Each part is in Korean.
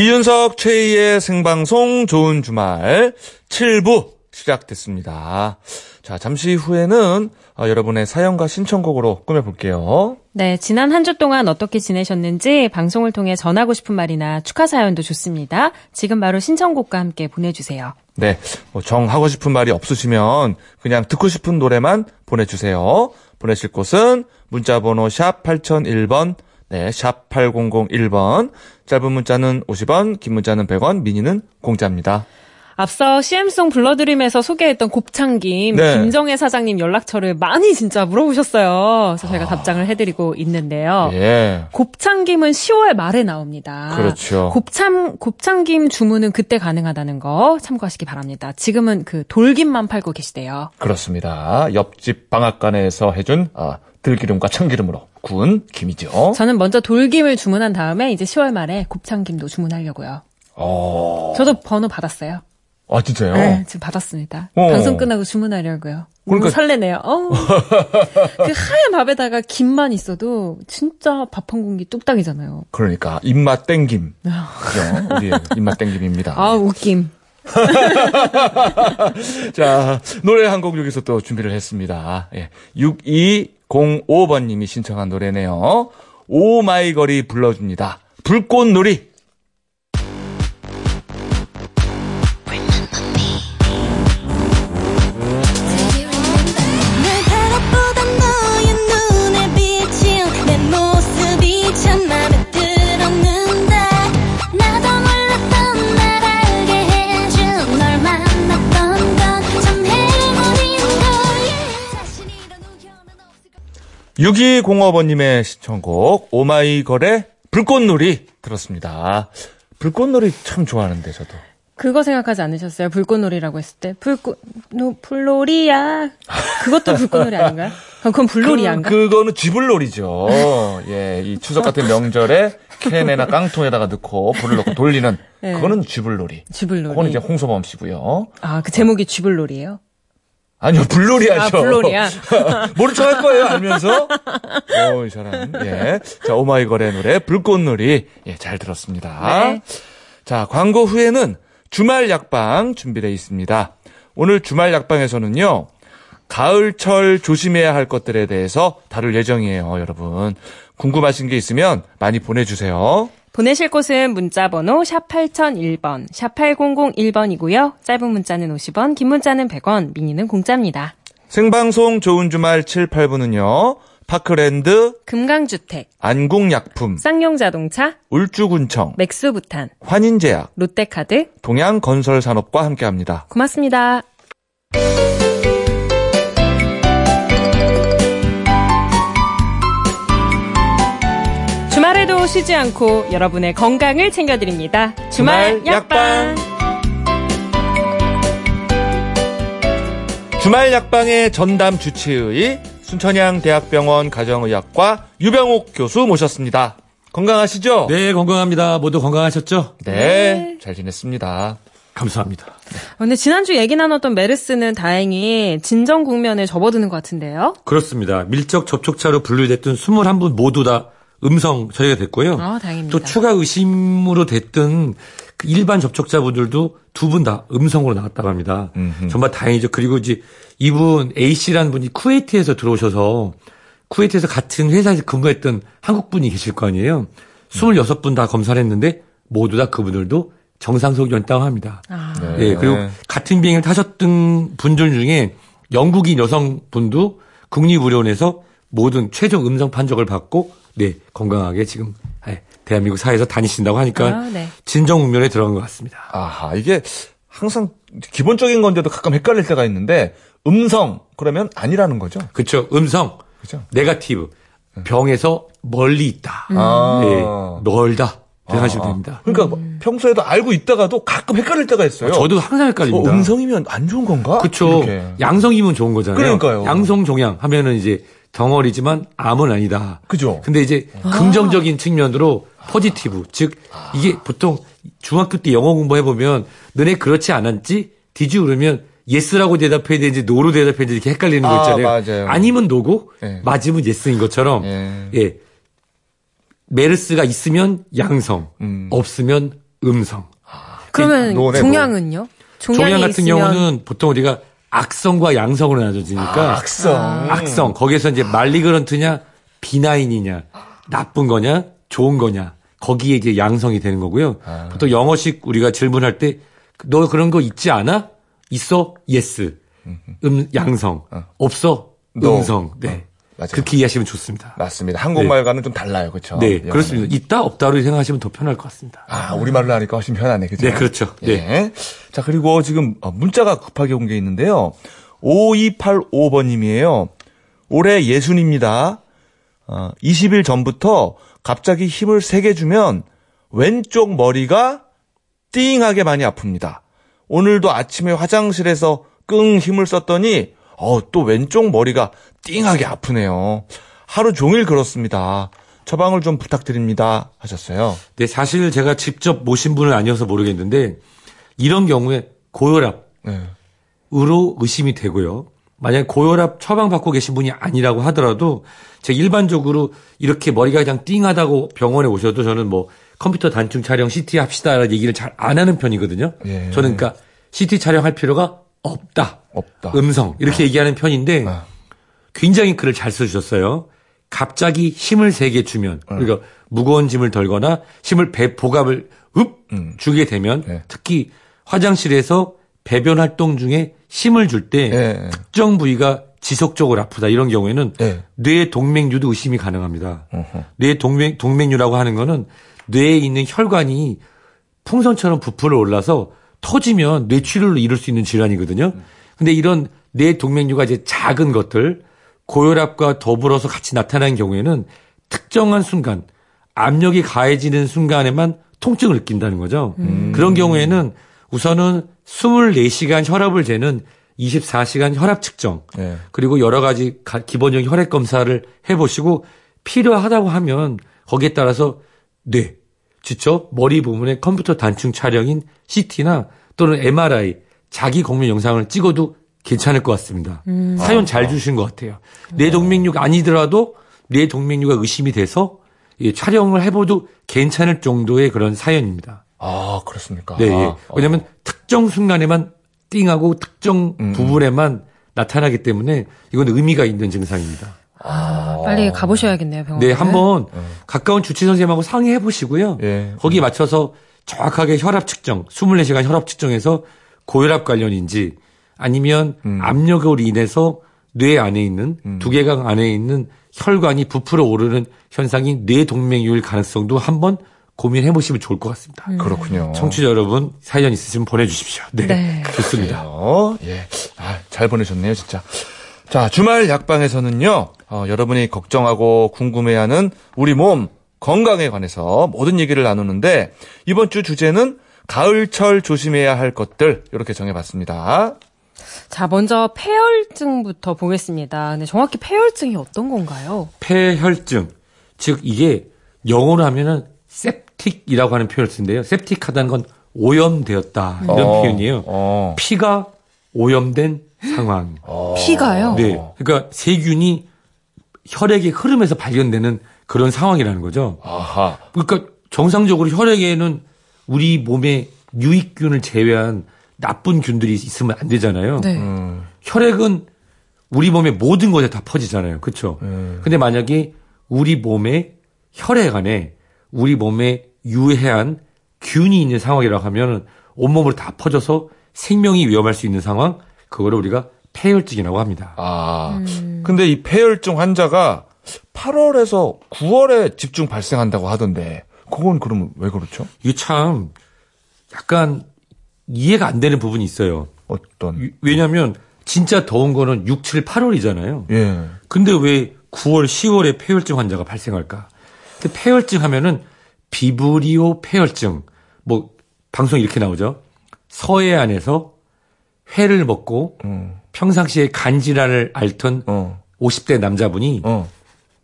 이윤석 최희의 생방송 좋은 주말 7부 시작됐습니다. 자, 잠시 후에는 어, 여러분의 사연과 신청곡으로 꾸며볼게요. 네, 지난 한 주 동안 어떻게 지내셨는지 방송을 통해 전하고 싶은 말이나 축하 사연도 좋습니다. 지금 바로 신청곡과 함께 보내주세요. 네, 뭐 정하고 싶은 말이 없으시면 그냥 듣고 싶은 노래만 보내주세요. 보내실 곳은 문자번호 샵 8001번, 네, 샵 8001번. 짧은 문자는 50원, 긴 문자는 100원, 미니는 공짜입니다. 앞서 CM송 불러드림에서 소개했던 곱창김 네. 김정혜 사장님 연락처를 많이 진짜 물어보셨어요. 그래서 저희가 답장을 해드리고 있는데요. 예. 곱창김은 10월 말에 나옵니다. 그렇죠. 곱창 곱창김 주문은 그때 가능하다는 거 참고하시기 바랍니다. 지금은 그 돌김만 팔고 계시대요. 그렇습니다. 옆집 방앗간에서 해준 아, 들기름과 참기름으로 구운 김이죠. 저는 먼저 돌김을 주문한 다음에 이제 10월 말에 곱창김도 주문하려고요. 어, 저도 번호 받았어요. 아 진짜요? 네, 지금 받았습니다. 어. 방송 끝나고 주문하려고요. 그러니까- 설레네요. 어. 그 하얀 밥에다가 김만 있어도 진짜 밥 한 공기 뚝딱이잖아요. 그러니까 입맛 땡김. 그죠? 우리 입맛 땡김입니다. 아, 웃김. 자, 노래 한 곡 여기서 또 준비를 했습니다. 예. 6205번님이 신청한 노래네요. 오마이걸이 불러줍니다. 불꽃놀이. 6205번님의 신청곡 오마이걸의 불꽃놀이 들었습니다. 불꽃놀이 참 좋아하는데 저도. 그거 생각하지 않으셨어요? 불꽃놀이라고 했을 때. 불꽃, 노, 불놀이야. 그것도 불꽃놀이 아닌가요? 그럼 그건 불놀이야인가? 그, 그거는 쥐불놀이죠. 예, 이 추석 같은 명절에 캔에나 깡통에다가 넣고 불을 넣고 돌리는 네. 그거는 쥐불놀이. 쥐불놀이. 그건 이제 홍서범 씨고요. 아, 그 제목이 쥐불놀이에요? 아니요, 불놀이 하죠. 아, 불놀이야? 모른 척 할 거예요, 알면서. 오, 이 사람. 예. 자, 오마이걸의 노래, 불꽃놀이. 예, 잘 들었습니다. 네. 자, 광고 후에는 주말 약방 준비되어 있습니다. 오늘 주말 약방에서는요, 가을철 조심해야 할 것들에 대해서 다룰 예정이에요, 여러분. 궁금하신 게 있으면 많이 보내주세요. 보내실 곳은 문자 번호 샵 8001번, 샵 8001번이고요. 짧은 문자는 50원, 긴 문자는 100원, 미니는 공짜입니다. 생방송 좋은 주말 7, 8부는요, 파크랜드, 금강주택, 안국약품, 쌍용자동차, 울주군청, 맥스부탄, 환인제약, 롯데카드, 동양건설산업과 함께합니다. 고맙습니다. 주말에도 쉬지 않고 여러분의 건강을 챙겨드립니다. 주말 주말 약방. 주말 약방의 전담 주치의 순천향 대학병원 가정의학과 유병옥 교수 모셨습니다. 건강하시죠? 네, 건강합니다. 모두 건강하셨죠? 네, 잘 지냈습니다. 감사합니다. 근데 지난주 얘기 나눴던 메르스는 다행히 진정 국면에 접어드는 것 같은데요. 그렇습니다. 밀접 접촉자로 분류됐던 21분 모두 다 음성 처리가 됐고요. 아, 다행입니다. 또 추가 의심으로 됐던 그 일반 접촉자분들도 두 분 다 음성으로 나왔다고 합니다. 음흠. 정말 다행이죠. 그리고 이제 이분 A씨라는 분이 쿠웨이트에서 들어오셔서 쿠웨이트에서 같은 회사에서 근무했던 한국 분이 계실 거 아니에요. 26분 다 검사를 했는데 모두 다 그분들도 정상석이었다고 합니다. 아, 예, 그리고 같은 비행을 타셨던 분들 중에 영국인 여성분도 국립의료원에서 모든 최종 음성 판정을 받고 네 건강하게 지금 예, 대한민국 사회에서 다니신다고 하니까 아, 네. 진정 국면에 들어간 것 같습니다. 아하, 이게 항상 기본적인 건데도 가끔 헷갈릴 때가 있는데 음성 그러면 아니라는 거죠? 그렇죠. 음성 그죠? 네가티브. 병에서 멀리 있다. 아. 예, 멀다. 생각하시면 됩니다. 그러니까 평소에도 알고 있다가도 가끔 헷갈릴 때가 있어요. 저도 항상 어, 헷갈립니다. 음성이면 안 좋은 건가? 그쵸. 이렇게. 양성이면 좋은 거잖아요. 그러니까요. 양성 종양 하면은 이제 덩어리지만 암은 아니다. 그죠. 근데 이제 긍정적인 측면으로 포지티브. 즉, 이게 보통 중학교 때 영어 공부해 보면 너네 그렇지 않았지? didn't you 그러면 yes라고 대답해야 되는지 no로 대답해야 되는지 이렇게 헷갈리는 거 아, 있잖아요. 맞아요. 아니면 no고, 예. 맞으면 yes인 것처럼, 예. 예. 메르스가 있으면 양성, 음. 없으면 음성. 그러면 no네, 종양은요? 종양 같은 있으면 경우는 보통 우리가 악성과 양성으로 나눠지니까 악성. 악성 거기에서 이제 malignant냐 비나인이냐 나쁜 거냐 좋은 거냐 거기에 이제 양성이 되는 거고요. 보통 영어식 우리가 질문할 때 너 그런 거 있지 않아? 있어? Yes. 음 양성. 없어? No. 음성. 네. 맞아요. 그렇게 이해하시면 좋습니다. 맞습니다. 한국말과는 좀 달라요. 그렇죠? 네, 그렇습니다. 있다 없다로 생각하시면 더 편할 것 같습니다. 아, 우리말로 하니까 훨씬 편하네. 그죠? 네, 그렇죠. 네. 예. 자, 그리고 지금 어, 문자가 급하게 온 게 있는데요. 5285번 님이에요. 올해 예순입니다. 어, 20일 전부터 갑자기 힘을 세게 주면 왼쪽 머리가 띵하게 많이 아픕니다. 오늘도 아침에 화장실에서 끙 힘을 썼더니 어, 또 왼쪽 머리가 띵하게 아프네요. 하루 종일 그렇습니다. 처방을 좀 부탁드립니다. 하셨어요. 네, 사실 제가 직접 모신 분은 아니어서 모르겠는데 이런 경우에 고혈압 네. 으로 의심이 되고요. 만약 고혈압 처방받고 계신 분이 아니라고 하더라도 제가 일반적으로 이렇게 머리가 그냥 띵하다고 병원에 오셔도 저는 뭐 컴퓨터 단층 촬영 CT 합시다라는 얘기를 잘 안 하는 편이거든요. 예. 저는 그러니까 CT 촬영할 필요가 없다. 없다. 음성 이렇게 얘기하는 편인데 아. 굉장히 글을 잘 써주셨어요. 갑자기 힘을 세게 주면 어. 그러니까 무거운 짐을 덜거나 힘을 배 보갑을 읍 주게 되면 네. 특히 화장실에서 배변 활동 중에 힘을 줄때 예. 특정 부위가 지속적으로 아프다 이런 경우에는 네. 뇌 동맥류도 의심이 가능합니다. 어허. 뇌 동맥 동맥류라고 하는 거는 뇌에 있는 혈관이 풍선처럼 부풀어 올라서 터지면 뇌출혈로 이룰 수 있는 질환이거든요. 근데 이런 뇌 동맥류가 이제 작은 것들 고혈압과 더불어서 같이 나타나는 경우에는 특정한 순간 압력이 가해지는 순간에만 통증을 느낀다는 거죠. 그런 경우에는 우선은 24시간 혈압을 재는 24시간 혈압 측정 네. 그리고 여러 가지 가- 기본적인 혈액 검사를 해보시고 필요하다고 하면 거기에 따라서 뇌, 지쳐 머리 부분의 컴퓨터 단층 촬영인 CT나 또는 MRI 자기 공면 영상을 찍어도 괜찮을 것 같습니다. 사연 잘 주신 것 같아요. 뇌 동맥류가 아니더라도 뇌 동맥류가 의심이 돼서 예, 촬영을 해봐도 괜찮을 정도의 그런 사연입니다. 아, 그렇습니까? 네, 예. 아, 왜냐하면 특정 순간에만 띵하고 특정 음. 부분에만 나타나기 때문에 이건 의미가 있는 증상입니다. 빨리 가보셔야겠네요, 병원. 네, 한번 가까운 주치 선생님하고 상의해 보시고요. 예. 거기에 맞춰서 정확하게 혈압 측정, 24시간 혈압 측정해서 고혈압 관련인지 아니면 음. 압력으로 인해서 뇌 안에 있는 두개강 안에 있는 혈관이 부풀어 오르는 현상이 뇌 동맥류일 가능성도 한번 고민해 보시면 좋을 것 같습니다. 그렇군요. 청취자 여러분 사연 있으시면 보내주십시오. 네, 네. 좋습니다. 어, 예. 아, 잘 보내셨네요, 진짜. 자, 주말 약방에서는요, 어, 여러분이 걱정하고 궁금해하는 우리 몸 건강에 관해서 모든 얘기를 나누는데, 이번 주 주제는 가을철 조심해야 할 것들, 이렇게 정해봤습니다. 자, 먼저 폐혈증부터 보겠습니다. 근데 정확히 폐혈증이 어떤 건가요? 폐혈증, 즉 이게 영어로 하면은 septic이라고 하는 표현을 쓰는데요. septic하다는 건 오염되었다 이런 어, 표현이에요. 어. 피가 오염된 상황. 피가요? 네, 그러니까 세균이 혈액의 흐름에서 발견되는 그런 상황이라는 거죠. 아하. 그러니까 정상적으로 혈액에는 우리 몸에 유익균을 제외한 나쁜 균들이 있으면 안 되잖아요. 네. 음, 혈액은 우리 몸의 모든 것에 다 퍼지잖아요. 그렇죠? 근데 만약에 우리 몸의 혈액 안에 우리 몸에 유해한 균이 있는 상황이라고 하면 온몸으로 다 퍼져서 생명이 위험할 수 있는 상황, 그거를 우리가 폐혈증이라고 합니다. 아. 근데 이 폐혈증 환자가 8월에서 9월에 집중 발생한다고 하던데, 그건 그러면 왜 그렇죠? 이게 참 약간 이해가 안 되는 부분이 있어요. 어떤, 왜냐하면 진짜 더운 거는 6, 7, 8월이잖아요. 예. 근데 왜 9월, 10월에 폐혈증 환자가 발생할까? 근데 폐혈증 하면은 비브리오 폐혈증. 뭐 방송 이렇게 나오죠. 서해안에서 회를 먹고 음. 평상시에 간질환을 앓던 어. 50대 남자분이 어.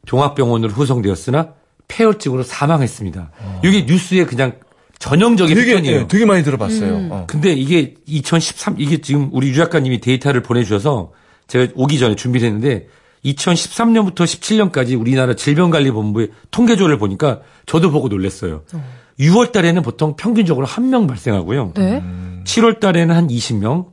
종합병원으로 후송되었으나 폐혈증으로 사망했습니다. 이게 뉴스에 그냥 전형적인 되게 표현이에요. 예, 되게 많이 들어봤어요. 어. 근데 이게 2013 이게 지금 우리 유 작가님이 데이터를 보내주셔서 제가 오기 전에 준비를 했는데 2013년부터 17년까지 우리나라 질병관리본부의 통계조를 보니까 저도 보고 놀랐어요. 6월 달에는 보통 평균적으로 한 명 발생하고요. 네. 7월 달에는 한 20명,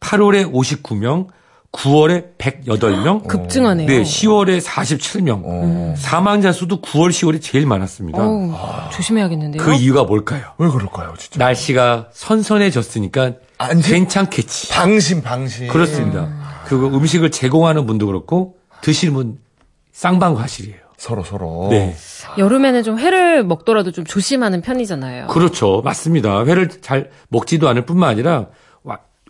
8월에 59명, 9월에 108명, 급증하네요. 네, 10월에 47명. 어. 사망자 수도 9월, 10월이 제일 많았습니다. 어우, 조심해야겠는데요. 그 이유가 뭘까요? 왜 그럴까요, 진짜? 날씨가 선선해졌으니까 안심? 괜찮겠지. 방심, 방심. 그렇습니다. 그리고 음식을 제공하는 분도 그렇고 드시는 분 쌍방과실이에요. 서로 서로. 네. 여름에는 좀 회를 먹더라도 좀 조심하는 편이잖아요. 그렇죠. 맞습니다. 회를 잘 먹지도 않을 뿐만 아니라 와-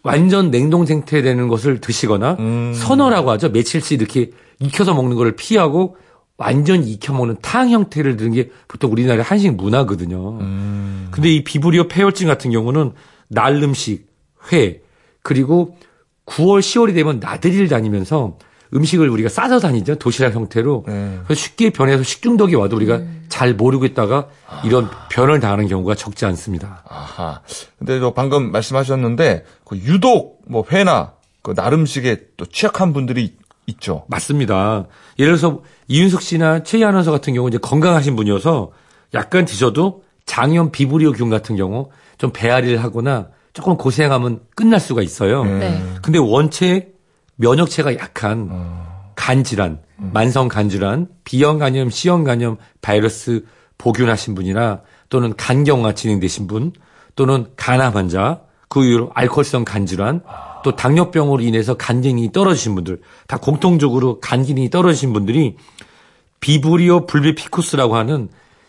완전 냉동 생태되는 것을 드시거나 음. 선어라고 하죠. 며칠씩 이렇게 익혀서 먹는 것을 피하고 완전 익혀 먹는 탕 형태를 드는 게 보통 우리나라의 한식 문화거든요. 음. 근데 이 비브리오 폐혈증 같은 경우는 날 음식, 회, 그리고 9월, 10월이 되면 나들이를 다니면서 음식을 우리가 싸서 다니죠. 도시락 형태로. 네. 그래서 쉽게 변해서 식중독이 와도 우리가 잘 모르고 있다가 이런 변을 당하는 경우가 적지 않습니다. 아하. 근데 또 방금 말씀하셨는데 그 유독 뭐 회나 그 나름식에 또 취약한 분들이 있죠. 맞습니다. 예를 들어서 이윤석 씨나 최희 아나운서 같은 경우 이제 건강하신 분이어서 약간 드셔도 장염 비브리오균 같은 경우 좀 배앓이를 하거나 조금 고생하면 끝날 수가 있어요. 네. 근데 원체 면역체가 약한 간 질환, 만성 간 질환, B형 간염, C형 간염, 바이러스 보균하신 분이나 또는 간경화 진행되신 분, 또는 간암 환자, 그 이후로 알코올성 간 질환, 또 당뇨병으로 인해서 간 기능이 떨어지신 분들, 다 공통적으로 간 기능이 떨어지신 분들이 비브리오 불비피쿠스라고 하는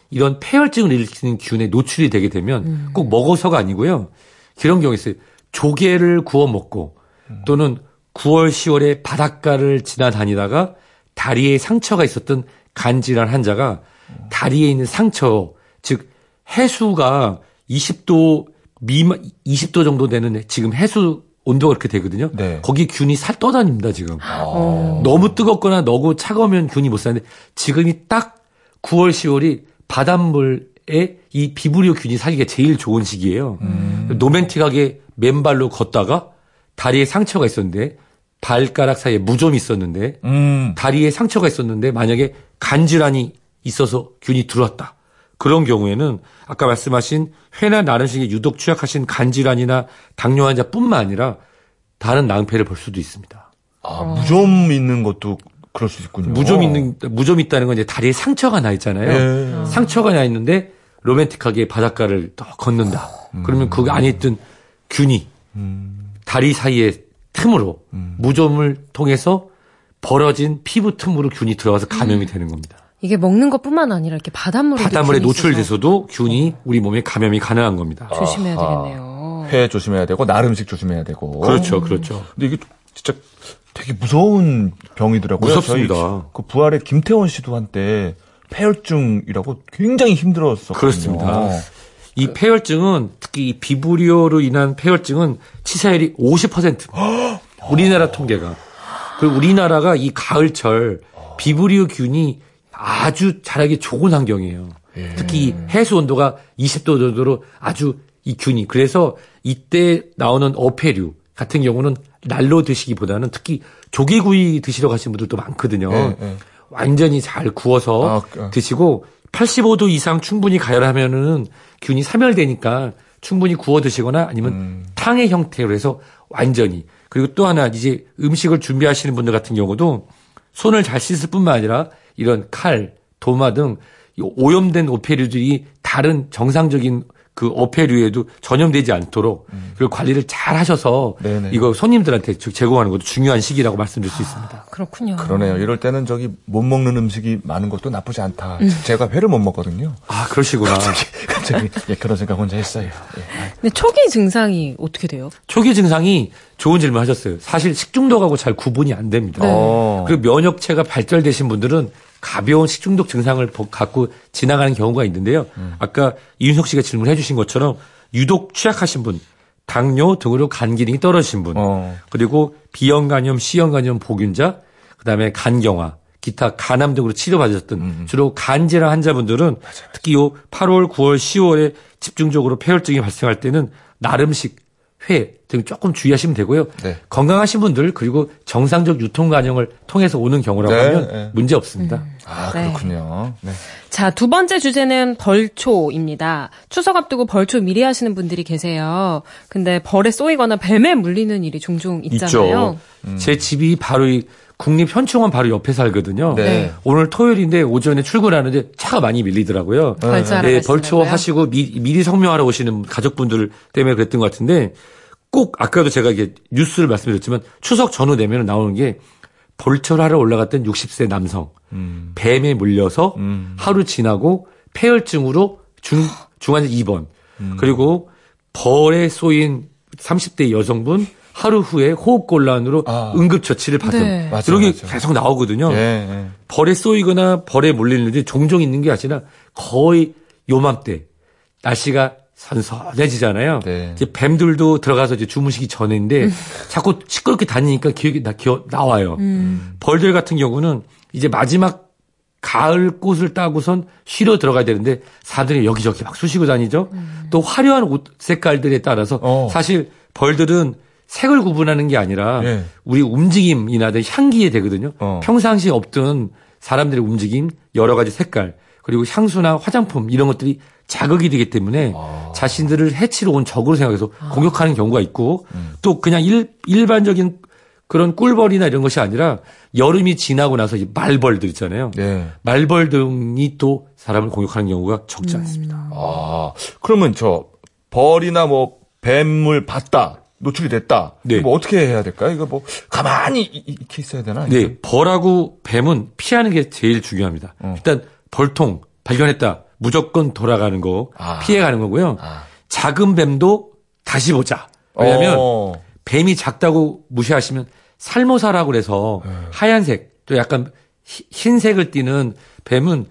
이런 폐혈증을 일으키는 균에 노출이 되게 되면 꼭 먹어서가 아니고요. 그런 경우 있어요. 조개를 구워 먹고 또는 9월, 10월에 바닷가를 지나다니다가 다리에 상처가 있었던 간질환 환자가 다리에 있는 상처, 즉 해수가 20도 미만 20도 정도 되는 지금 해수 온도가 그렇게 되거든요. 네. 거기 균이 살 떠다닙니다, 지금. 어. 너무 뜨겁거나 너무 차가우면 균이 못 사는데 지금이 딱 9월, 10월이 바닷물에 이 비브리오 균이 살기가 제일 좋은 시기예요. 노맨틱하게 맨발로 걷다가 다리에 상처가 있었는데 발가락 사이에 무좀이 있었는데 음. 다리에 상처가 있었는데 만약에 간질환이 있어서 균이 들어왔다. 그런 경우에는 아까 말씀하신 회나 나른식에 유독 취약하신 간질환이나 당뇨 환자뿐만 아니라 다른 낭패를 볼 수도 있습니다. 아, 무좀 있는 것도 그럴 수 있군요. 무좀 있는 무좀 있다는 건 이제 다리에 상처가 나 있잖아요. 예. 상처가 나 있는데 로맨틱하게 바닷가를 또 걷는다. 그러면 그 안에 있던 균이 다리 사이에 틈으로 무좀을 통해서 벌어진 피부 틈으로 균이 들어가서 감염이 되는 겁니다. 이게 먹는 것뿐만 아니라 이렇게 바닷물에 바닷물에 노출돼서도 균이 우리 몸에 감염이 가능한 겁니다. 조심해야 아하. 되겠네요. 회 조심해야 되고 나름식 조심해야 되고. 그렇죠, 그렇죠. 근데 이게 진짜 되게 무서운 병이더라고요. 무섭습니다. 저희 그 부활의 김태원 씨도 한때 폐혈증이라고 굉장히 힘들었었거든요. 그렇습니다. 이 폐혈증은 특히 이 비브리오로 인한 폐혈증은 치사율이 50%. 우리나라 통계가. 그리고 우리나라가 이 가을철 비브리오 균이 아주 자라기 좋은 환경이에요. 특히 이 해수 온도가 20도 정도로 아주 이 균이 그래서 이때 나오는 어패류 같은 경우는 날로 드시기보다는 특히 조개구이 드시러 가신 분들도 많거든요. 예, 예. 완전히 잘 구워서 아, 그- 드시고 85도 이상 충분히 가열하면은 균이 사멸되니까 충분히 구워 드시거나 아니면 음. 탕의 형태로 해서 완전히 그리고 또 하나 이제 음식을 준비하시는 분들 같은 경우도 손을 잘 씻을 뿐만 아니라 이런 칼, 도마 등이 오염된 오페류들이 다른 정상적인 그 어패류에도 전염되지 않도록 그 관리를 잘 하셔서 음. 네네. 이거 손님들한테 제공하는 것도 중요한 시기라고 말씀드릴 수 있습니다. 그렇군요. 그러네요. 이럴 때는 저기 못 먹는 음식이 많은 것도 나쁘지 않다. 제가 회를 못 먹거든요. 아, 그러시구나. 갑자기 예, 그런 생각 혼자 했어요. 예. 근데 초기 증상이 어떻게 돼요? 초기 증상이 좋은 질문 하셨어요. 사실 식중독하고 잘 구분이 안 됩니다. 네. 어. 그리고 면역체가 발달되신 분들은 가벼운 식중독 증상을 보- 갖고 지나가는 경우가 있는데요. 음. 아까 이윤석 씨가 질문해 주신 것처럼 유독 취약하신 분, 당뇨 등으로 간 기능이 떨어지신 분, 어. 그리고 B형 간염, C형 간염 보균자, 그다음에 간경화, 기타 간암 등으로 치료받으셨던 주로 간 질환 환자분들은 특히 요 8월, 9월, 10월에 집중적으로 폐혈증이 발생할 때는 나름식 회 등 조금 주의하시면 되고요. 네. 건강하신 분들 그리고 정상적 유통 과정을 통해서 오는 경우라고 네, 하면 네. 문제 없습니다. 아, 네. 그렇군요. 네. 자, 두 번째 주제는 벌초입니다. 추석 앞두고 벌초 미리 하시는 분들이 계세요. 근데 벌에 쏘이거나 뱀에 물리는 일이 종종 있잖아요. 제 집이 바로 이 국립현충원 바로 옆에 살거든요. 네. 오늘 토요일인데 오전에 출근하는데 차가 많이 밀리더라고요. 네, 가시는 벌초? 하시고 미, 미리 성묘하러 오시는 가족분들 때문에 그랬던 것 같은데 꼭 아까도 제가 이게 뉴스를 말씀드렸지만 추석 전후 되면 나오는 게 벌초를 하러 올라갔던 60세 남성 음. 뱀에 물려서 하루 지나고 폐혈증으로 중 중환자 입원 음. 그리고 벌에 쏘인 30대 여성분 하루 후에 호흡곤란으로 아. 응급처치를 받은 네. 맞아요, 이런 게. 계속 나오거든요. 예, 예. 벌에 쏘이거나 벌에 몰리는 일이 종종 있는 게 아니라 거의 요맘때 날씨가 선선해지잖아요. 네. 이제 뱀들도 들어가서 이제 주무시기 전인데 자꾸 시끄럽게 다니니까 기억이 나, 기억 나와요. 벌들 같은 경우는 이제 마지막 가을 꽃을 따고선 쉬러 들어가야 되는데 사들이 여기저기 막 쑤시고 다니죠. 또 화려한 옷 색깔들에 따라서 어. 사실 벌들은 색을 구분하는 게 아니라 예. 우리 움직임이나 향기에 되거든요. 어. 평상시에 없던 사람들의 움직임, 여러 가지 색깔, 그리고 향수나 화장품 이런 것들이 자극이 되기 때문에 아. 자신들을 해치러 온 적으로 생각해서 공격하는 경우가 있고 음. 또 그냥 일, 일반적인 그런 꿀벌이나 이런 것이 아니라 여름이 지나고 나서 이 말벌들 있잖아요. 네. 말벌 등이 또 사람을 공격하는 경우가 적지 않습니다. 아, 그러면 저 벌이나 뭐 뱀물 봤다. 노출이 됐다. 네. 뭐 어떻게 해야 될까요? 이거 뭐 가만히 이렇게 있어야 되나? 네, 벌하고 뱀은 피하는 게 제일 중요합니다. 어. 일단 벌통 발견했다. 무조건 돌아가는 거 아. 피해가는 거고요. 아. 작은 뱀도 다시 보자. 왜냐하면 어. 뱀이 작다고 무시하시면 살모사라고 그래서 네. 하얀색 또 약간 희- 흰색을 띠는 뱀은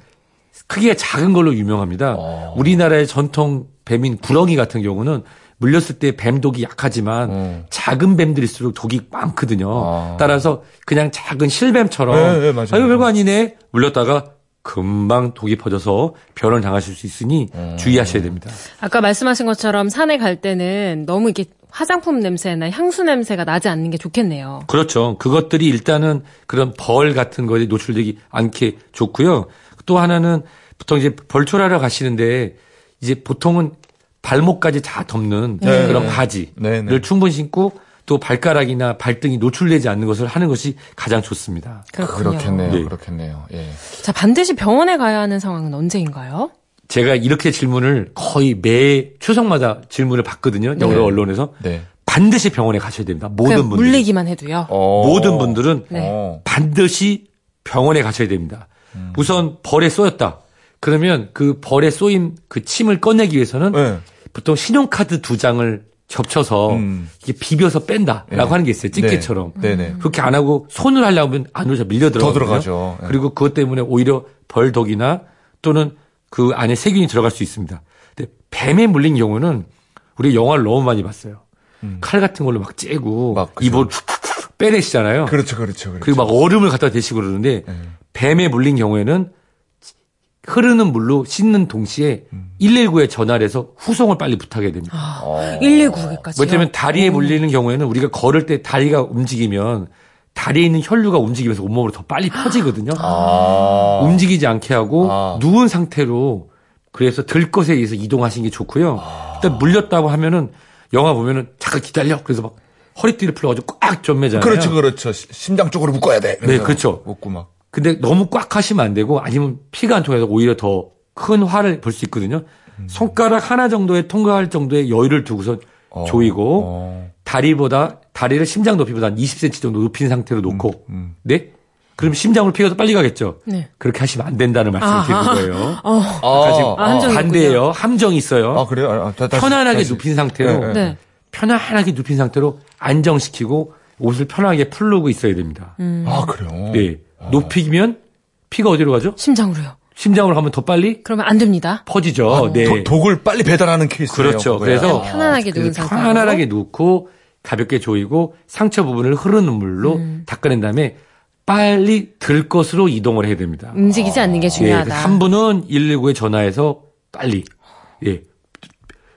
크기가 작은 걸로 유명합니다. 어. 우리나라의 전통 뱀인 구렁이 같은 경우는 물렸을 때 뱀 독이 약하지만 어. 작은 뱀들일수록 독이 많거든요. 아. 따라서 그냥 작은 실뱀처럼 네, 네, 맞아요. 아유 별거 아니네 물렸다가 금방 독이 퍼져서 변을 당하실 수 있으니 음. 주의하셔야 됩니다. 아까 말씀하신 것처럼 산에 갈 때는 너무 이게 화장품 냄새나 향수 냄새가 나지 않는 게 좋겠네요. 그렇죠. 그것들이 일단은 그런 벌 같은 거에 노출되기 않게 좋고요. 또 하나는 보통 이제 벌초하러 가시는데 이제 보통은 발목까지 다 덮는 네. 그런 네. 바지를 네, 네. 충분히 신고 또 발가락이나 발등이 노출되지 않는 것을 하는 것이 가장 좋습니다. 그렇군요. 그렇겠네요. 네. 그렇겠네요. 예. 자, 반드시 병원에 가야 하는 상황은 언제인가요? 제가 이렇게 질문을 거의 매 추석마다 질문을 받거든요. 여러 네. 언론에서 네. 반드시 병원에 가셔야 됩니다. 모든 분들. 물리기만 해도요. 어. 모든 분들은 네. 어. 반드시 병원에 가셔야 됩니다. 우선 벌에 쏘였다. 그러면 그 벌에 쏘인 그 침을 꺼내기 위해서는 네. 보통 신용카드 두 장을 겹쳐서 음. 이게 비벼서 뺀다라고 네. 하는 게 있어요. 집게처럼. 네. 네네. 그렇게 안 하고 손을 하려면 안으로 밀려 들어가요. 들어가죠. 네. 그리고 그것 때문에 오히려 벌독이나 또는 그 안에 세균이 들어갈 수 있습니다. 근데 뱀에 물린 경우는 우리 영화를 너무 많이 봤어요. 칼 같은 걸로 막 째고 음. 막. 입을 빼내시잖아요. 그렇죠, 그렇죠, 그렇죠. 그리고 막 얼음을 갖다 대시고 그러는데 네. 뱀에 물린 경우에는 흐르는 물로 씻는 동시에 음. 119에 전화를 해서 후송을 빨리 부탁해야 됩니다. 어. 119기까지요. 왜냐하면 다리에 물리는 경우에는 우리가 걸을 때 다리가 움직이면 다리에 있는 혈류가 움직이면서 온몸으로 더 빨리 퍼지거든요. 아. 움직이지 않게 하고 아. 누운 상태로 그래서 들 것에 의해서 이동하시는 게 좋고요. 아. 일단 물렸다고 하면은 영화 보면은 잠깐 기다려. 그래서 막 허리띠를 풀어가지고 꽉 좀매잖아요. 그렇죠, 그렇죠. 시- 심장 쪽으로 묶어야 돼. 네, 그렇죠. 묶고 막. 근데 너무 꽉 하시면 안 되고 아니면 피가 안 통해서 오히려 더 큰 화를 볼 수 있거든요. 손가락 하나 정도에 통과할 정도의 여유를 두고선 어. 조이고 어. 다리보다 다리를 심장 높이보다 한 20cm 정도 높인 상태로 놓고 음. 네 그럼 심장으로 피가 더 빨리 가겠죠. 네. 그렇게 하시면 안 된다는 말씀을 드리는 거예요. 어. 아까 지금 아, 함정이 반대예요. 함정이 있어요. 아, 그래요? 아, 다- 다시- 편안하게 다시. 눕힌 상태로 네, 네. 네. 편안하게 눕힌 상태로 안정시키고 옷을 편하게 풀르고 있어야 됩니다. 아, 그래요? 네. 높이면 피가 어디로 가죠? 심장으로요. 심장으로 가면 더 빨리 그러면 안 됩니다. 퍼지죠. 네. 도- 독을 빨리 배달하는 케이스예요. 그렇죠. 그거야. 그래서 편안하게 누운 상태로. 편안하게 눕고 가볍게 조이고 상처 부분을 흐르는 물로 음. 닦아낸 다음에 빨리 들 것으로 이동을 해야 됩니다. 움직이지 않는 게 예, 중요하다. 한 분은 119에 전화해서 빨리 예.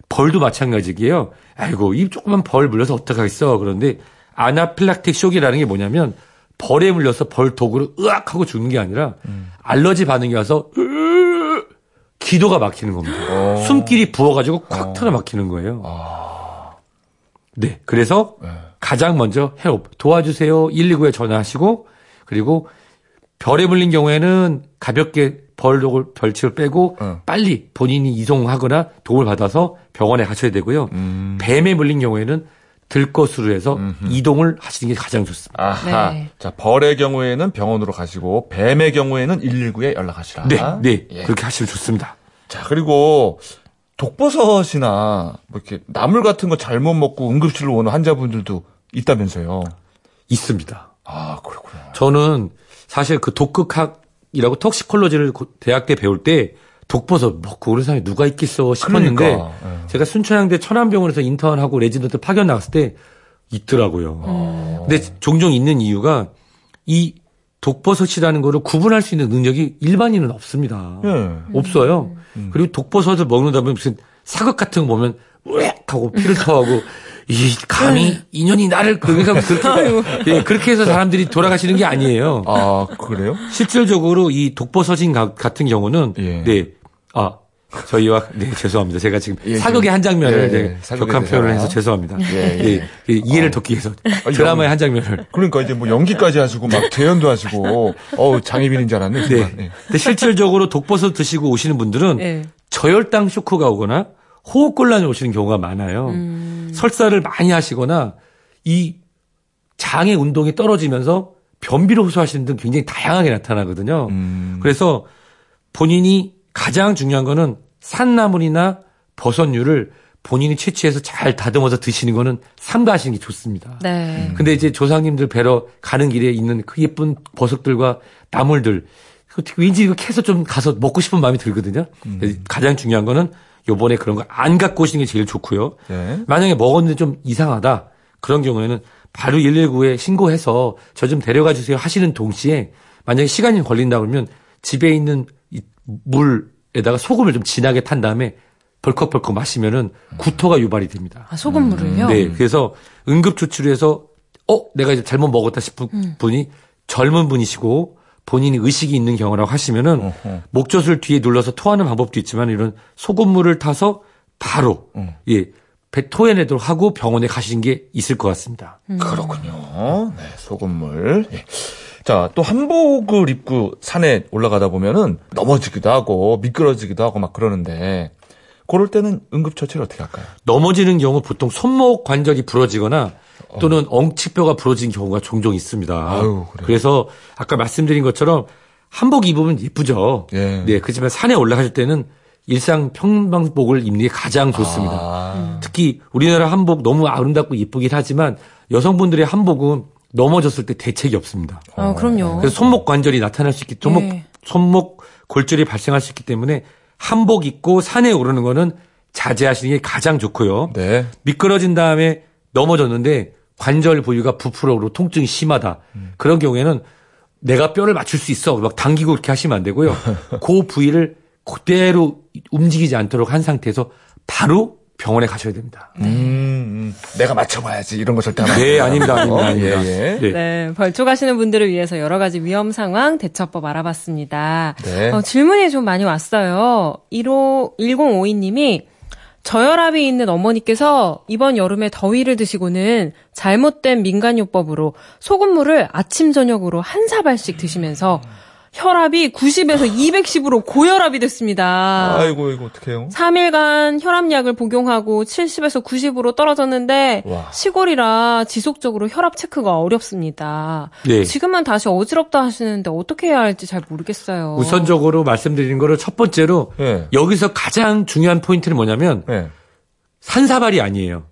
벌도 마찬가지예요. 아이고 이 조그만 벌 물려서 어떡하겠어. 그런데 아나필락틱 쇼크라는 게 뭐냐면 벌에 물려서 벌 독으로 으악 하고 죽는 게 아니라 알러지 반응이 와서 으 기도가 막히는 겁니다. 숨길이 부어가지고 콱 털어 막히는 거예요. 네. 그래서 가장 먼저 헬업 도와주세요. 119에 전화하시고 그리고 별에 물린 경우에는 가볍게 벌독을 별치를 빼고 어. 빨리 본인이 이송하거나 도움을 받아서 병원에 가셔야 되고요. 음. 뱀에 물린 경우에는 들 것으로 해서 이동을 하시는 게 가장 좋습니다. 아하. 네. 자, 벌의 경우에는 병원으로 가시고, 뱀의 경우에는 119에 연락하시라. 네, 네. 예. 그렇게 하시면 좋습니다. 자, 그리고 독버섯이나 뭐 이렇게 나물 같은 거 잘못 먹고 응급실로 오는 환자분들도 있다면서요. 있습니다. 아, 그렇구나. 저는 사실 그 독극학이라고 toxicology를 고- 대학 때 배울 때 독버섯 먹고 그런 사람이 누가 있겠어 싶었는데 그러니까, 예. 제가 순천향대 천안병원에서 인턴하고 레지던트 파견 나갔을 때 있더라고요. 근데 종종 있는 이유가 이 독버섯이라는 거를 구분할 수 있는 능력이 일반인은 없습니다. 예. 없어요. 그리고 독버섯을 먹는다 보면 무슨 사극 같은 거 보면 으악 하고 피를 토하고 이 감히 인연이 나를 그렇게 하고 그렇게, 예, 그렇게 해서 사람들이 돌아가시는 게 아니에요. 아, 그래요? 실질적으로 이 독버섯인 가- 같은 경우는 예. 네. 아, 저희와 네, 죄송합니다. 제가 지금 예, 사극의 한 장면을 예, 예, 네, 격한 표현을. 해서 죄송합니다. 예, 예. 예, 예, 이해를 돕기 위해서 드라마의 한 장면을 그러니까 이제 뭐 연기까지 하시고 막 재연도 하시고, 어우, 장희빈인 줄 알았네. 네. 네. 근데 실질적으로 독버섯 드시고 오시는 분들은 예. 저혈당 쇼크가 오거나 호흡곤란이 오시는 경우가 많아요. 설사를 많이 하시거나 이 장의 운동이 떨어지면서 변비를 호소하시는 등 굉장히 다양하게 나타나거든요. 음. 그래서 본인이 가장 중요한 거는 산나물이나 버섯류를 본인이 채취해서 잘 다듬어서 드시는 거는 삼가하시는 게 좋습니다. 네. 근데 이제 조상님들 뵈러 가는 길에 있는 그 예쁜 버섯들과 나물들 어떻게 왠지 이거 캐서 좀 가서 먹고 싶은 마음이 들거든요. 그래서 가장 중요한 거는 요번에 그런 거 안 갖고 오시는 게 제일 좋고요. 네. 만약에 먹었는데 좀 이상하다. 그런 경우에는 바로 119에 신고해서 저 좀 데려가 주세요 하시는 동시에 만약에 시간이 걸린다 그러면 집에 있는 이 물에다가 소금을 좀 진하게 탄 다음에 벌컥벌컥 마시면은 구토가 유발이 됩니다. 아, 소금물을요? 네. 그래서 응급 조치를 해서 어, 내가 이제 잘못 먹었다 싶은 분이 젊은 분이시고 본인이 의식이 있는 경우라고 하시면은 어허. 목젖을 뒤에 눌러서 토하는 방법도 있지만 이런 소금물을 타서 바로 음. 예, 배 토해내도록 하고 병원에 가시는 게 있을 것 같습니다. 그렇군요. 네, 소금물. 예. 자, 또 한복을 입고 산에 올라가다 보면은 넘어지기도 하고 미끄러지기도 하고 막 그러는데 그럴 때는 응급처치를 어떻게 할까요? 넘어지는 경우 보통 손목 관절이 부러지거나 또는 엉치뼈가 부러진 경우가 종종 있습니다. 아유, 그래요? 그래서 아까 말씀드린 것처럼 한복 입으면 예쁘죠. 예. 네, 그렇지만 산에 올라갈 때는 일상 평방복을 입는 게 가장 좋습니다. 아, 특히 우리나라 한복 너무 아름답고 예쁘긴 하지만 여성분들의 한복은 넘어졌을 때 대책이 없습니다. 아, 그럼요. 그래서 손목 관절이 나타날 수 있기 손목 예. 손목 골절이 발생할 수 있기 때문에 한복 입고 산에 오르는 거는 자제하시는 게 가장 좋고요. 네. 미끄러진 다음에 넘어졌는데 관절 부위가 부풀어오르고 통증이 심하다. 그런 경우에는 내가 뼈를 맞출 수 있어. 막 당기고 그렇게 하시면 안 되고요. 그 부위를 그대로 움직이지 않도록 한 상태에서 바로 병원에 가셔야 됩니다. 음, 음, 내가 맞춰봐야지 이런 거 절대 안 하고. 네, 아닙니다, 아닙니다, 아닙니다. 예, 예. 네. 네, 벌초 가시는 분들을 위해서 여러 가지 위험 상황 대처법 알아봤습니다. 네. 어, 질문이 좀 많이 왔어요. 15, 1052님이 저혈압이 있는 어머니께서 이번 여름에 더위를 드시고는 잘못된 민간요법으로 소금물을 아침 저녁으로 한 사발씩 드시면서 혈압이 90에서 210으로 고혈압이 됐습니다. 아이고 이거 어떡해요? 3일간 혈압약을 복용하고 70에서 90으로 떨어졌는데 와. 시골이라 지속적으로 혈압 체크가 어렵습니다. 네. 지금은 다시 어지럽다 하시는데 어떻게 해야 할지 잘 모르겠어요. 우선적으로 말씀드리는 거를 첫 번째로 예. 여기서 가장 중요한 포인트는 뭐냐면 네. 산사발이 아니에요.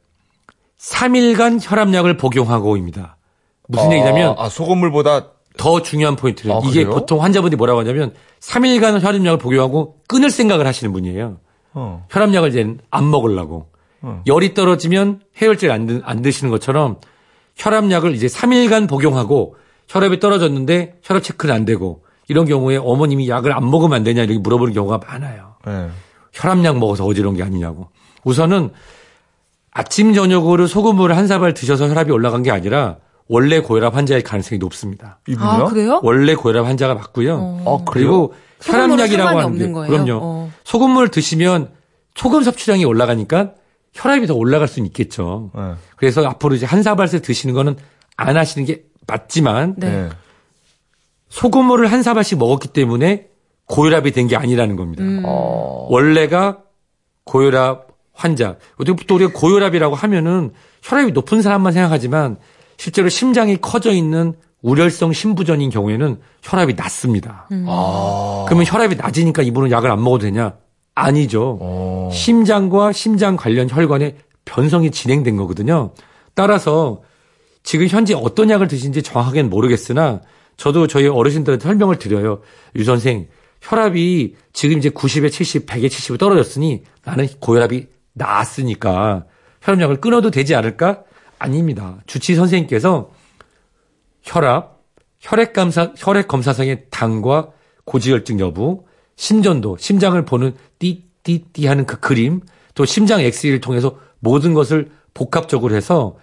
3일간 혈압약을 복용하고입니다. 무슨 얘기냐면 아, 아, 소금물보다 더 중요한 포인트는 아, 이게 그래요? 보통 환자분들이 뭐라고 하냐면 3일간 혈압약을 복용하고 끊을 생각을 하시는 분이에요. 어. 혈압약을 이제 안 먹으려고. 어. 열이 떨어지면 해열제를 안, 드, 안 드시는 것처럼 혈압약을 이제 3일간 복용하고 혈압이 떨어졌는데 혈압 체크는 안 되고 이런 경우에 어머님이 약을 안 먹으면 안 되냐 이렇게 물어보는 경우가 많아요. 네. 혈압약 먹어서 어지러운 게 아니냐고. 우선은 아침 저녁으로 소금물을 한 사발 드셔서 혈압이 올라간 게 아니라 원래 고혈압 환자일 가능성이 높습니다. 이분요? 아, 그래요? 원래 고혈압 환자가 맞고요. 아, 그래요? 그리고 혈압약이라고 하는 게 없는 거예요? 그럼요. 어. 소금물 드시면 소금 섭취량이 올라가니까 혈압이 더 올라갈 수는 있겠죠. 네. 그래서 앞으로 이제 한 사발씩 드시는 거는 안 하시는 게 맞지만 네. 네. 소금물을 한 사발씩 먹었기 때문에 고혈압이 된 게 아니라는 겁니다. 음. 어. 원래가 고혈압 환자. 어떻게 또 우리가 고혈압이라고 하면은 혈압이 높은 사람만 생각하지만 실제로 심장이 커져 있는 우렬성 심부전인 경우에는 혈압이 낮습니다. 아. 그러면 혈압이 낮으니까 이분은 약을 안 먹어도 되냐? 아니죠. 어. 심장과 심장 관련 혈관에 변성이 진행된 거거든요. 따라서 지금 현재 어떤 약을 드시는지 정확하게는 모르겠으나 저도 저희 어르신들한테 설명을 드려요. 유 선생, 혈압이 지금 이제 90에 70, 100에 70에 떨어졌으니 나는 고혈압이 나았으니까 혈압약을 끊어도 되지 않을까? 아닙니다. 주치 선생님께서 혈압, 혈액 검사, 혈액 검사상의 당과 고지혈증 여부, 심전도, 심장을 보는 띠띠띠 하는 그 그림, 또 심장 엑스레이를 통해서 모든 것을 복합적으로 해서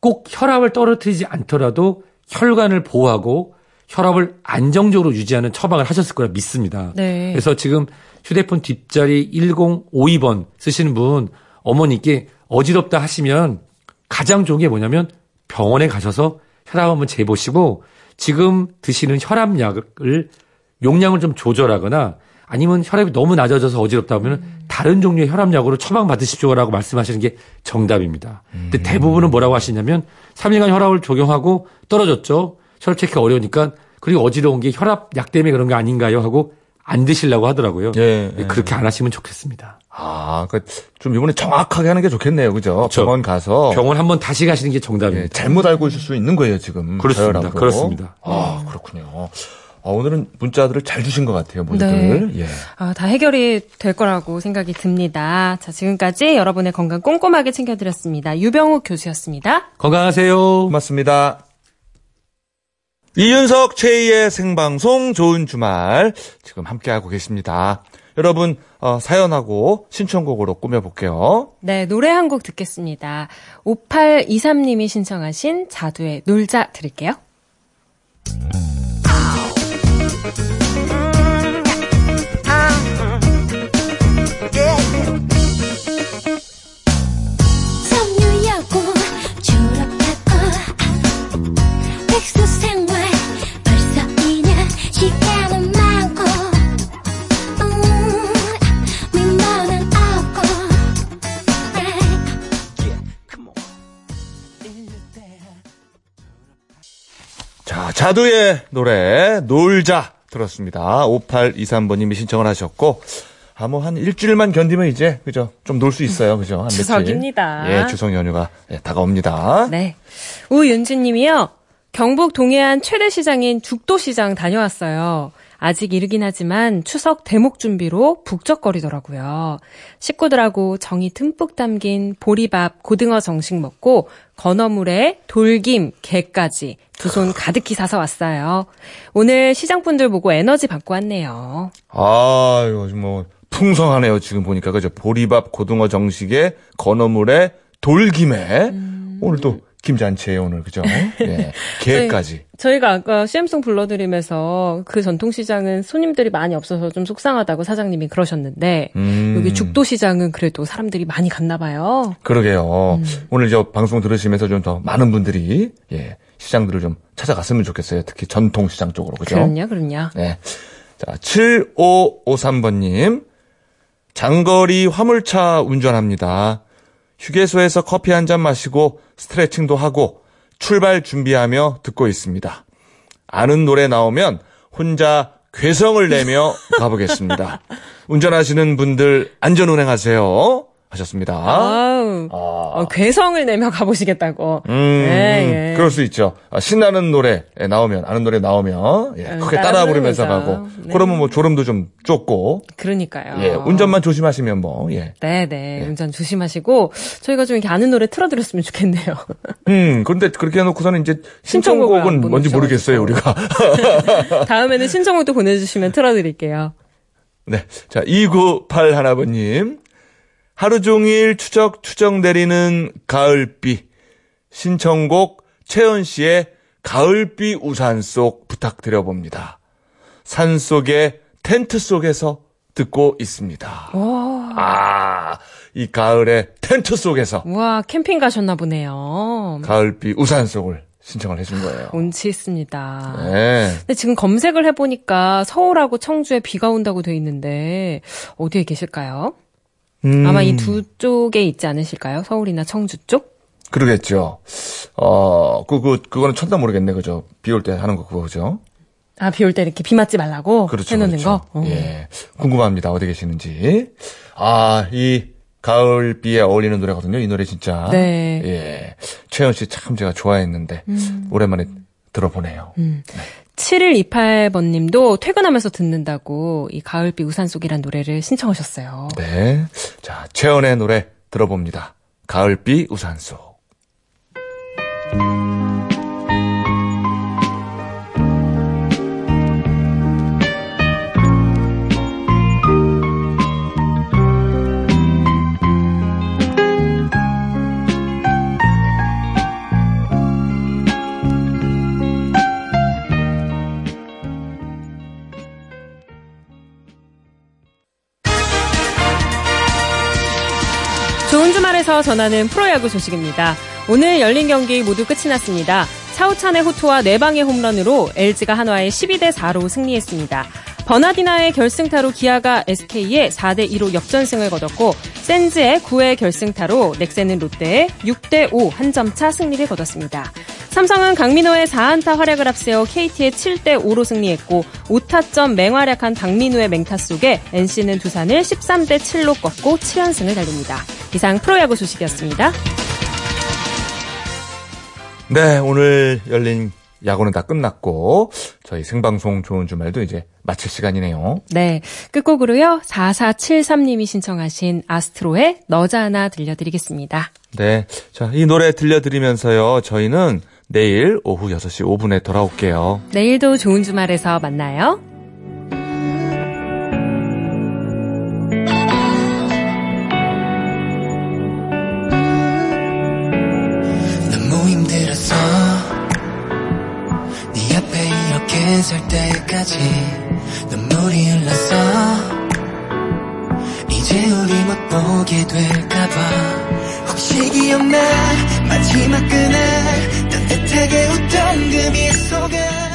꼭 혈압을 떨어뜨리지 않더라도 혈관을 보호하고 혈압을 안정적으로 유지하는 처방을 하셨을 거라 믿습니다. 네. 그래서 지금 휴대폰 뒷자리 1052번 쓰시는 분 어머니께 어지럽다 하시면 가장 좋은 게 뭐냐면 병원에 가셔서 혈압 한번 재보시고 지금 드시는 혈압약을 용량을 좀 조절하거나 아니면 혈압이 너무 낮아져서 어지럽다 하면 다른 종류의 혈압약으로 처방받으십시오라고 말씀하시는 게 정답입니다. 근데 대부분은 뭐라고 하시냐면 3일간 혈압을 적용하고 떨어졌죠. 혈압 체크 어려우니까 그리고 어지러운 게 혈압 약 때문에 그런 거 아닌가요? 하고 안 드시려고 하더라고요. 예, 예. 그렇게 안 하시면 좋겠습니다. 아, 그좀 이번에 정확하게 하는 게 좋겠네요. 그죠? 그렇죠. 병원 가서 병원 한번 다시 가시는 게 정답입니다. 예, 잘못 알고 있을 수 있는 거예요, 지금. 그렇습니다. 저혈압으로. 그렇습니다. 아, 그렇군요. 아, 오늘은 문자들을 잘 주신 것 같아요, 모두들. 예. 아, 다 해결이 될 거라고 생각이 듭니다. 자, 지금까지 여러분의 건강 꼼꼼하게 챙겨드렸습니다. 유병욱 교수였습니다. 건강하세요. 고맙습니다. 이윤석 최희의 생방송 좋은 주말 지금 함께하고 계십니다. 여러분 어, 사연하고 신청곡으로 꾸며볼게요. 네, 노래 한 곡 듣겠습니다. 5823님이 신청하신 자두의 놀자 들을게요. 자, 자두의 노래 놀자 들었습니다. 5823번님이 신청을 하셨고 아, 뭐, 한 일주일만 견디면 이제, 그죠? 좀 놀 수 있어요. 그죠? 한. 추석입니다. 예, 추석 연휴가 예, 다가옵니다. 네. 우윤진 님이요. 경북 동해안 최대 시장인 죽도시장 다녀왔어요. 아직 이르긴 하지만 추석 대목 준비로 북적거리더라고요. 식구들하고 정이 듬뿍 담긴 보리밥, 고등어 정식 먹고 건어물에 돌김, 게까지 두 손 가득히 사서 왔어요. 오늘 시장분들 보고 에너지 받고 왔네요. 아유, 뭐, 풍성하네요. 지금 보니까. 그죠? 보리밥, 고등어 정식에, 건어물에, 돌김에. 오늘 또, 김잔치에요, 오늘. 그죠? 예. 게까지. 저희 가 아까 CM송 불러드리면서 그 전통시장은 손님들이 많이 없어서 좀 속상하다고 사장님이 그러셨는데 음. 여기 죽도시장은 그래도 사람들이 많이 갔나 봐요. 그러게요. 오늘 저 방송 들으시면서 좀 더 많은 분들이, 예, 시장들을 좀 찾아갔으면 좋겠어요. 특히 전통 시장 쪽으로. 그죠? 그럼요, 그럼요. 네. 자, 7553번님. 장거리 화물차 운전합니다. 휴게소에서 커피 한 잔 마시고 스트레칭도 하고 출발 준비하며 듣고 있습니다. 아는 노래 나오면 혼자 괴성을 내며 가보겠습니다. 운전하시는 분들 안전 운행하세요. 하셨습니다. 아우, 어, 괴성을 내며 가보시겠다고. 음, 예, 예. 그럴 수 있죠. 아, 신나는 노래 나오면, 아는 노래 나오면, 예, 음, 크게 따라 따라 부르면서. 가고, 네. 그러면 뭐 졸음도 좀 쫓고, 그러니까요. 예, 운전만 조심하시면 뭐, 예. 네 네. 운전 조심하시고, 저희가 좀 이렇게 아는 노래 틀어드렸으면 좋겠네요. 음, 그런데 그렇게 해놓고서는 이제 신청곡은 뭔지 모르겠어요, 우리가. 다음에는 신청곡도 보내주시면 틀어드릴게요. 네. 자, 298 하나번님. 하루 종일 추적 추적 내리는 가을비. 신청곡 채연 씨의 가을비 우산 속 부탁드려봅니다. 산 속의 텐트 속에서 듣고 있습니다. 아, 이 가을의 텐트 속에서 우와, 캠핑 가셨나 보네요. 가을비 우산 속을 신청을 해준 거예요. 운치 있습니다. 네. 근데 지금 검색을 해보니까 서울하고 청주에 비가 온다고 돼 있는데, 어디에 계실까요? 음, 아마 이 두 쪽에 있지 않으실까요? 서울이나 청주 쪽? 그러겠죠. 어, 그, 그, 그거는 천다 모르겠네, 그죠? 비 올 때 하는 거 그거, 그죠? 아, 비 올 때 이렇게 비 맞지 말라고 그렇죠. 해놓는 그렇죠. 거? 어. 예. 궁금합니다. 어디 계시는지. 아, 이 가을비에 어울리는 노래거든요. 이 노래 진짜. 네. 예. 최현 씨 참 제가 좋아했는데 오랜만에 들어보네요. 7128번 님도 퇴근하면서 듣는다고 이 가을비 우산 속이란 노래를 신청하셨어요. 네. 자, 최연의 노래 들어봅니다. 가을비 우산 속. 주말에서 전하는 프로야구 소식입니다. 오늘 열린 경기 모두 끝이 났습니다. 차우찬의 호투와 4방의 홈런으로 LG가 한화에 12대 4로 승리했습니다. 버나디나의 결승타로 기아가 SK에 4대 2로 역전승을 거뒀고 센즈의 9회 결승타로 넥센은 롯데에 6대 5 한 점 차 승리를 거뒀습니다. 삼성은 강민호의 4안타 활약을 앞세워 KT의 7대 5로 승리했고 5타점 맹활약한 박민우의 맹타 속에 NC는 두산을 13대 7로 꺾고 7연승을 달립니다. 이상 프로야구 소식이었습니다. 네, 오늘 열린 야구는 다 끝났고 저희 생방송 좋은 주말도 이제 마칠 시간이네요. 네. 끝곡으로요. 4473님이 신청하신 아스트로의 너자나 들려드리겠습니다. 네. 자, 이 노래 들려드리면서요. 저희는 내일 오후 6시 5분에 돌아올게요. 내일도 좋은 주말에서 만나요. 될까봐 혹시 기억나? 마지막 그날 따뜻하게 웃던 그 미소가